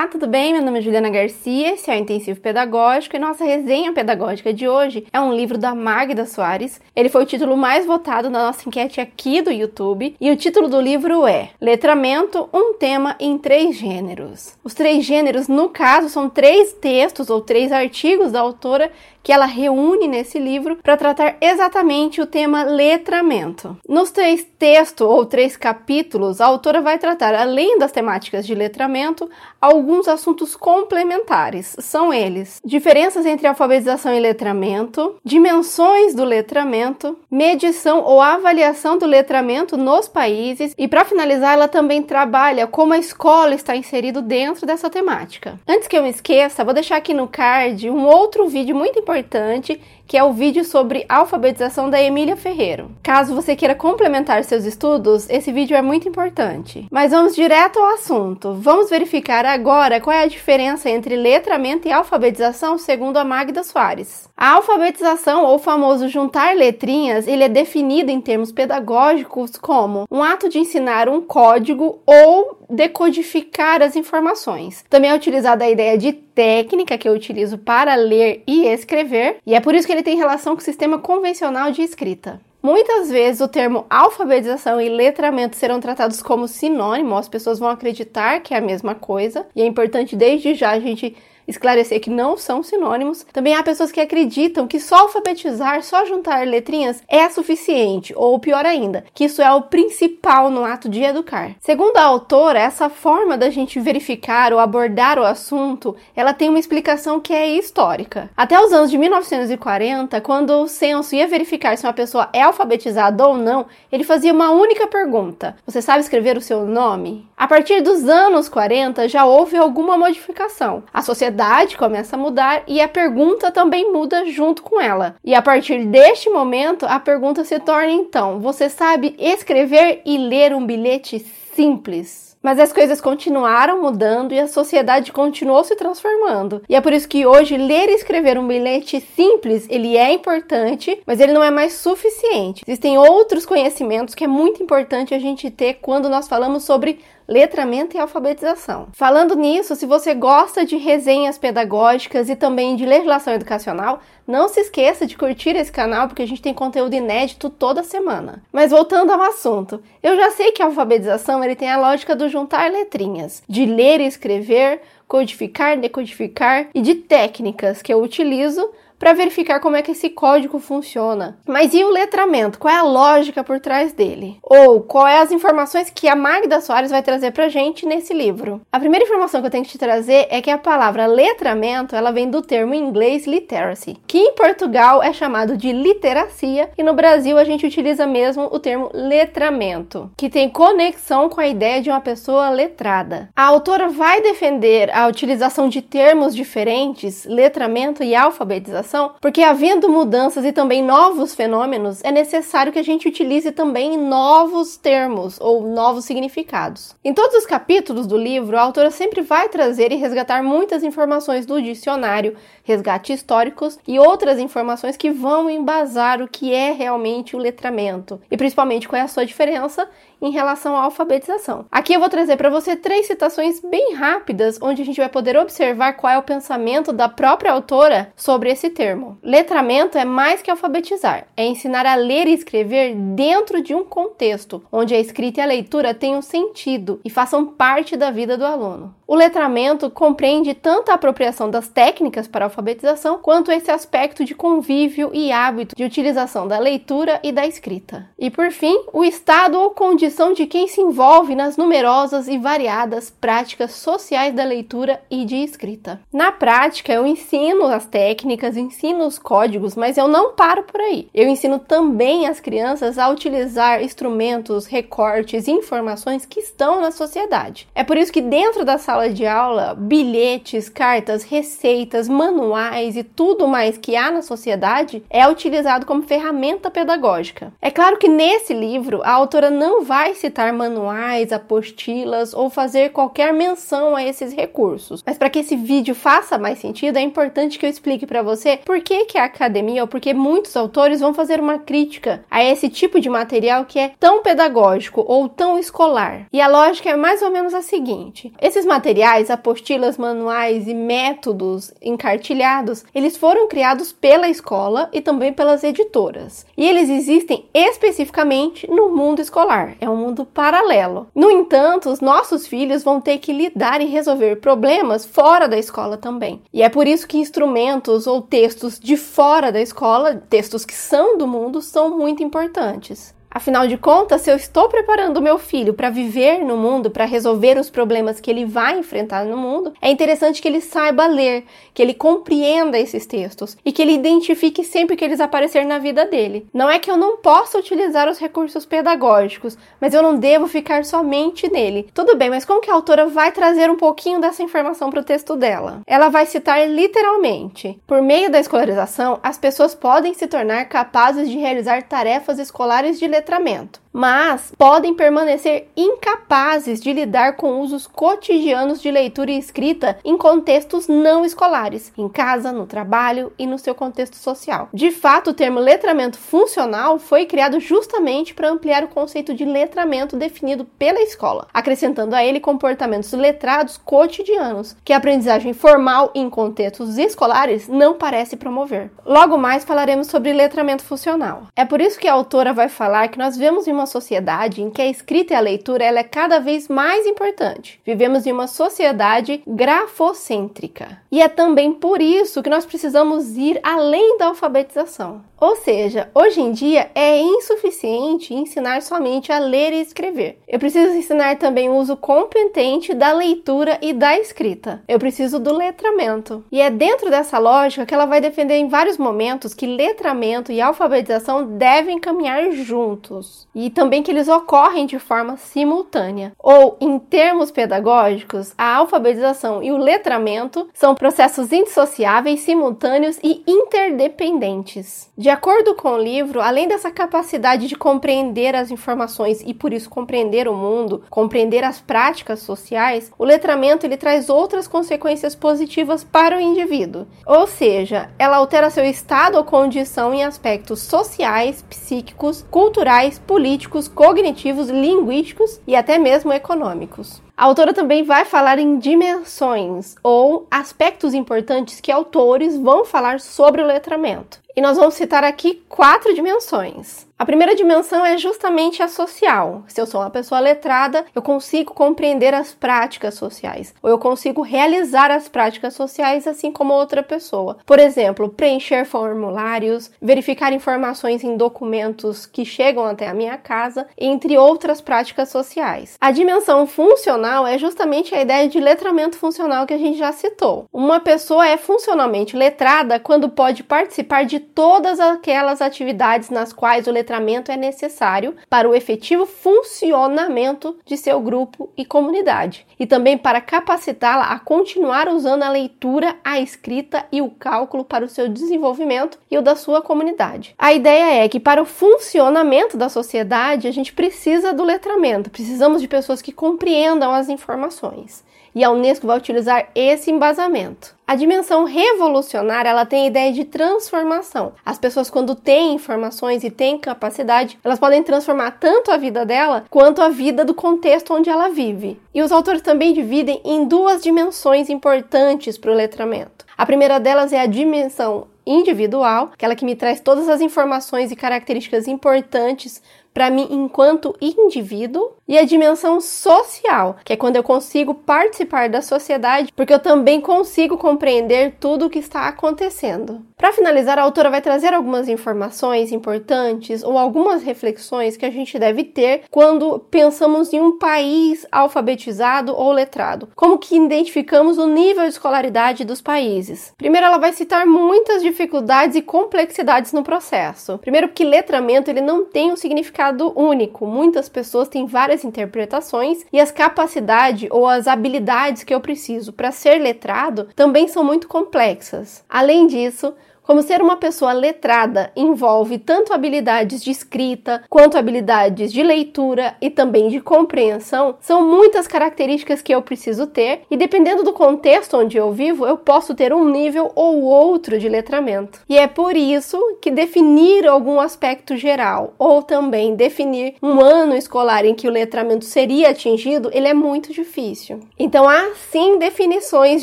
Olá, tudo bem? Meu nome é Juliana Garcia, esse é o Intensivo Pedagógico e nossa resenha pedagógica de hoje é um livro da Magda Soares. Ele foi o título mais votado na nossa enquete aqui do YouTube e o título do livro é Letramento, um tema em três gêneros. Os três gêneros, no caso, são três textos ou três artigos da autora que ela reúne nesse livro para tratar exatamente o tema letramento. Nos três textos ou três capítulos, a autora vai tratar, além das temáticas de letramento, alguns assuntos complementares. São eles: diferenças entre alfabetização e letramento, dimensões do letramento, medição ou avaliação do letramento nos países e, para finalizar, ela também trabalha como a escola está inserido dentro dessa temática. Antes que eu me esqueça, vou deixar aqui no card um outro vídeo muito importante que é o vídeo sobre alfabetização da Emília Ferreiro. Caso você queira complementar seus estudos, esse vídeo é muito importante. Mas vamos direto ao assunto. Vamos verificar agora qual é a diferença entre letramento e alfabetização segundo a Magda Soares. A alfabetização, ou famoso juntar letrinhas, ele é definido em termos pedagógicos como um ato de ensinar um código ou decodificar as informações. Também é utilizada a ideia de técnica que eu utilizo para ler e escrever, e é por isso que ele tem relação com o sistema convencional de escrita. Muitas vezes o termo alfabetização e letramento serão tratados como sinônimo, as pessoas vão acreditar que é a mesma coisa, e é importante desde já a gente esclarecer que não são sinônimos. Também há pessoas que acreditam que só alfabetizar, só juntar letrinhas é suficiente, ou pior ainda, que isso é o principal no ato de educar. Segundo a autora, essa forma da gente verificar ou abordar o assunto, ela tem uma explicação que é histórica. Até os anos de 1940, quando o censo ia verificar se uma pessoa é alfabetizada ou não, ele fazia uma única pergunta: Você sabe escrever o seu nome? A partir dos anos 40 já houve alguma modificação. A sociedade começa a mudar e a pergunta também muda junto com ela. E a partir deste momento, a pergunta se torna então: você sabe escrever e ler um bilhete simples? Mas as coisas continuaram mudando e a sociedade continuou se transformando. E é por isso que hoje ler e escrever um bilhete simples, ele é importante, mas ele não é mais suficiente. Existem outros conhecimentos que é muito importante a gente ter quando nós falamos sobre letramento e alfabetização. Falando nisso, se você gosta de resenhas pedagógicas e também de legislação educacional, não se esqueça de curtir esse canal porque a gente tem conteúdo inédito toda semana. Mas voltando ao assunto, eu já sei que a alfabetização ele tem a lógica do juntar letrinhas, de ler e escrever, codificar, decodificar e de técnicas que eu utilizo para verificar como é que esse código funciona. Mas e o letramento? Qual é a lógica por trás dele? Ou qual é as informações que a Magda Soares vai trazer pra gente nesse livro? A primeira informação que eu tenho que te trazer é que a palavra letramento, ela vem do termo em inglês literacy, que em Portugal é chamado de literacia e no Brasil a gente utiliza mesmo o termo letramento, que tem conexão com a ideia de uma pessoa letrada. A autora vai defender a utilização de termos diferentes, letramento e alfabetização porque havendo mudanças e também novos fenômenos, é necessário que a gente utilize também novos termos ou novos significados. Em todos os capítulos do livro, a autora sempre vai trazer e resgatar muitas informações do dicionário, resgate históricos e outras informações que vão embasar o que é realmente o letramento e principalmente qual é a sua diferença em relação à alfabetização. Aqui eu vou trazer para você três citações bem rápidas, onde a gente vai poder observar qual é o pensamento da própria autora sobre esse termo. Letramento é mais que alfabetizar, é ensinar a ler e escrever dentro de um contexto, onde a escrita e a leitura tenham sentido e façam parte da vida do aluno. O letramento compreende tanto a apropriação das técnicas para alfabetização, quanto esse aspecto de convívio e hábito de utilização da leitura e da escrita. E por fim, o estado ou condição de quem se envolve nas numerosas e variadas práticas sociais da leitura e de escrita. Na prática, eu ensino as técnicas, ensino os códigos, mas eu não paro por aí. Eu ensino também as crianças a utilizar instrumentos, recortes e informações que estão na sociedade. É por isso que dentro da sala sala de aula bilhetes, cartas, receitas, manuais e tudo mais que há na sociedade é utilizado como ferramenta pedagógica. É claro que nesse livro a autora não vai citar manuais, apostilas ou fazer qualquer menção a esses recursos, mas para que esse vídeo faça mais sentido é importante que eu explique para você por que, que a academia ou porque muitos autores vão fazer uma crítica a esse tipo de material que é tão pedagógico ou tão escolar. E a lógica é mais ou menos a seguinte: esses materiais materiais, apostilas, manuais e métodos encartilhados, eles foram criados pela escola e também pelas editoras. E eles existem especificamente no mundo escolar. É um mundo paralelo. No entanto, os nossos filhos vão ter que lidar e resolver problemas fora da escola também. E é por isso que instrumentos ou textos de fora da escola, textos que são do mundo, são muito importantes. Afinal de contas, se eu estou preparando o meu filho para viver no mundo, para resolver os problemas que ele vai enfrentar no mundo, é interessante que ele saiba ler, que ele compreenda esses textos e que ele identifique sempre que eles aparecerem na vida dele. Não é que eu não possa utilizar os recursos pedagógicos, mas eu não devo ficar somente nele. Tudo bem, mas como que a autora vai trazer um pouquinho dessa informação para o texto dela? Ela vai citar literalmente: por meio da escolarização, as pessoas podem se tornar capazes de realizar tarefas escolares de letramento mas podem permanecer incapazes de lidar com usos cotidianos de leitura e escrita em contextos não escolares, em casa, no trabalho e no seu contexto social. De fato, o termo letramento funcional foi criado justamente para ampliar o conceito de letramento definido pela escola, acrescentando a ele comportamentos letrados cotidianos, que a aprendizagem formal em contextos escolares não parece promover. Logo mais falaremos sobre letramento funcional. É por isso que a autora vai falar que nós vemos em uma sociedade em que a escrita e a leitura ela é cada vez mais importante. Vivemos em uma sociedade grafocêntrica. E é também por isso que nós precisamos ir além da alfabetização. Ou seja, hoje em dia é insuficiente ensinar somente a ler e escrever. Eu preciso ensinar também o uso competente da leitura e da escrita. Eu preciso do letramento. E é dentro dessa lógica que ela vai defender em vários momentos que letramento e alfabetização devem caminhar juntos e também que eles ocorrem de forma simultânea. Ou, em termos pedagógicos, a alfabetização e o letramento são processos indissociáveis, simultâneos e interdependentes. De de acordo com o livro, além dessa capacidade de compreender as informações e por isso compreender o mundo, compreender as práticas sociais, o letramento ele traz outras consequências positivas para o indivíduo. Ou seja, ela altera seu estado ou condição em aspectos sociais, psíquicos, culturais, políticos, cognitivos, linguísticos e até mesmo econômicos. A autora também vai falar em dimensões ou aspectos importantes que autores vão falar sobre o letramento. E nós vamos citar aqui quatro dimensões. A primeira dimensão é justamente a social. Se eu sou uma pessoa letrada, eu consigo compreender as práticas sociais, ou eu consigo realizar as práticas sociais assim como outra pessoa. Por exemplo, preencher formulários, verificar informações em documentos que chegam até a minha casa, entre outras práticas sociais. A dimensão funcional é justamente a ideia de letramento funcional que a gente já citou. Uma pessoa é funcionalmente letrada quando pode participar de todas aquelas atividades nas quais o letramento letramento é necessário para o efetivo funcionamento de seu grupo e comunidade, e também para capacitá-la a continuar usando a leitura, a escrita e o cálculo para o seu desenvolvimento e o da sua comunidade. A ideia é que para o funcionamento da sociedade a gente precisa do letramento, precisamos de pessoas que compreendam as informações. E a Unesco vai utilizar esse embasamento. A dimensão revolucionária, ela tem a ideia de transformação. As pessoas quando têm informações e têm capacidade, elas podem transformar tanto a vida dela quanto a vida do contexto onde ela vive. E os autores também dividem em duas dimensões importantes para o letramento. A primeira delas é a dimensão individual, aquela que me traz todas as informações e características importantes para mim enquanto indivíduo, e a dimensão social, que é quando eu consigo participar da sociedade, porque eu também consigo compreender tudo o que está acontecendo. Para finalizar, a autora vai trazer algumas informações importantes ou algumas reflexões que a gente deve ter quando pensamos em um país alfabetizado ou letrado. Como que identificamos o nível de escolaridade dos países? Primeiro, ela vai citar muitas dificuldades e complexidades no processo. Primeiro, porque letramento ele não tem um significado único. Muitas pessoas têm várias interpretações e as capacidades ou as habilidades que eu preciso para ser letrado também são muito complexas. Além disso, Como ser uma pessoa letrada envolve tanto habilidades de escrita quanto habilidades de leitura e também de compreensão, são muitas características que eu preciso ter e dependendo do contexto onde eu vivo, eu posso ter um nível ou outro de letramento. E é por isso que definir algum aspecto geral ou também definir um ano escolar em que o letramento seria atingido, ele é muito difícil. Então há sim definições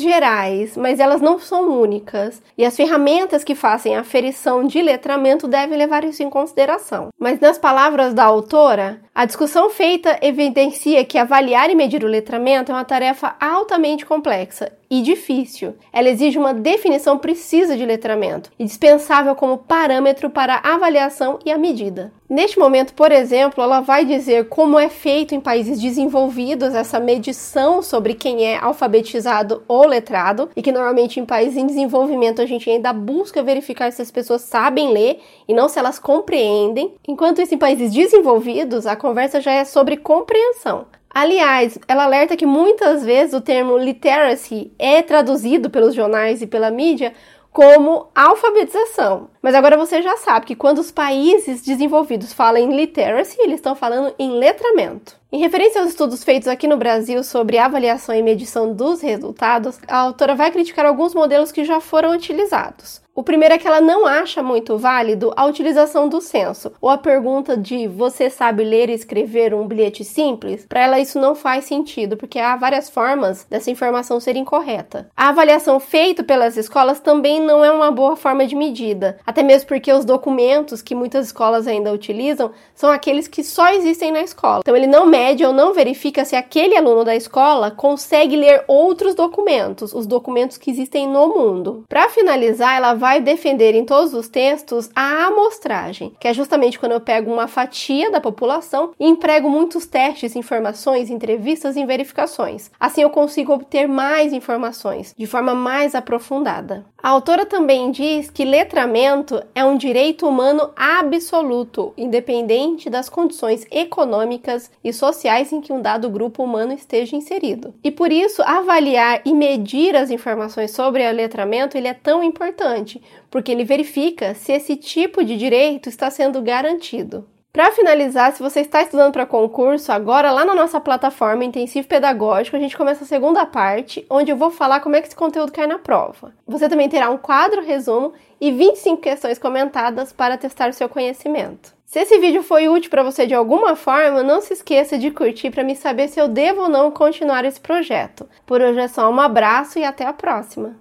gerais, mas elas não são únicas. E as ferramentas que fazem aferição de letramento devem levar isso em consideração. Mas nas palavras da autora, a discussão feita evidencia que avaliar e medir o letramento é uma tarefa altamente complexa e difícil. Ela exige uma definição precisa de letramento, indispensável como parâmetro para a avaliação e a medida. Neste momento, por exemplo, ela vai dizer como é feito em países desenvolvidos essa medição sobre quem é alfabetizado ou letrado, e que normalmente em países em desenvolvimento a gente ainda busca verificar se as pessoas sabem ler e não se elas compreendem. Enquanto isso, em países desenvolvidos, a conversa já é sobre compreensão. Aliás, ela alerta que muitas vezes o termo literacy é traduzido pelos jornais e pela mídia como alfabetização. Mas agora você já sabe que quando os países desenvolvidos falam em literacy, eles estão falando em letramento. Em referência aos estudos feitos aqui no Brasil sobre avaliação e medição dos resultados, a autora vai criticar alguns modelos que já foram utilizados. O primeiro é que ela não acha muito válido a utilização do censo, ou a pergunta de você sabe ler e escrever um bilhete simples? Para ela isso não faz sentido, porque há várias formas dessa informação ser incorreta. A avaliação feita pelas escolas também não é uma boa forma de medida, até mesmo porque os documentos que muitas escolas ainda utilizam são aqueles que só existem na escola. Então ele não mede ou não verifica se aquele aluno da escola consegue ler outros documentos, os documentos que existem no mundo. Para finalizar, ela vai defender em todos os textos a amostragem, que é justamente quando eu pego uma fatia da população e emprego muitos testes, informações, entrevistas e verificações. Assim eu consigo obter mais informações de forma mais aprofundada. A autora também diz que letramento é um direito humano absoluto, independente das condições econômicas e sociais em que um dado grupo humano esteja inserido. E por isso, avaliar e medir as informações sobre o letramento ele é tão importante, porque ele verifica se esse tipo de direito está sendo garantido. Para finalizar, se você está estudando para concurso, agora lá na nossa plataforma Intensivo Pedagógico, a gente começa a segunda parte, onde eu vou falar como é que esse conteúdo cai na prova. Você também terá um quadro resumo e 25 questões comentadas para testar o seu conhecimento. Se esse vídeo foi útil para você de alguma forma, não se esqueça de curtir para me saber se eu devo ou não continuar esse projeto. Por hoje é só um abraço e até a próxima!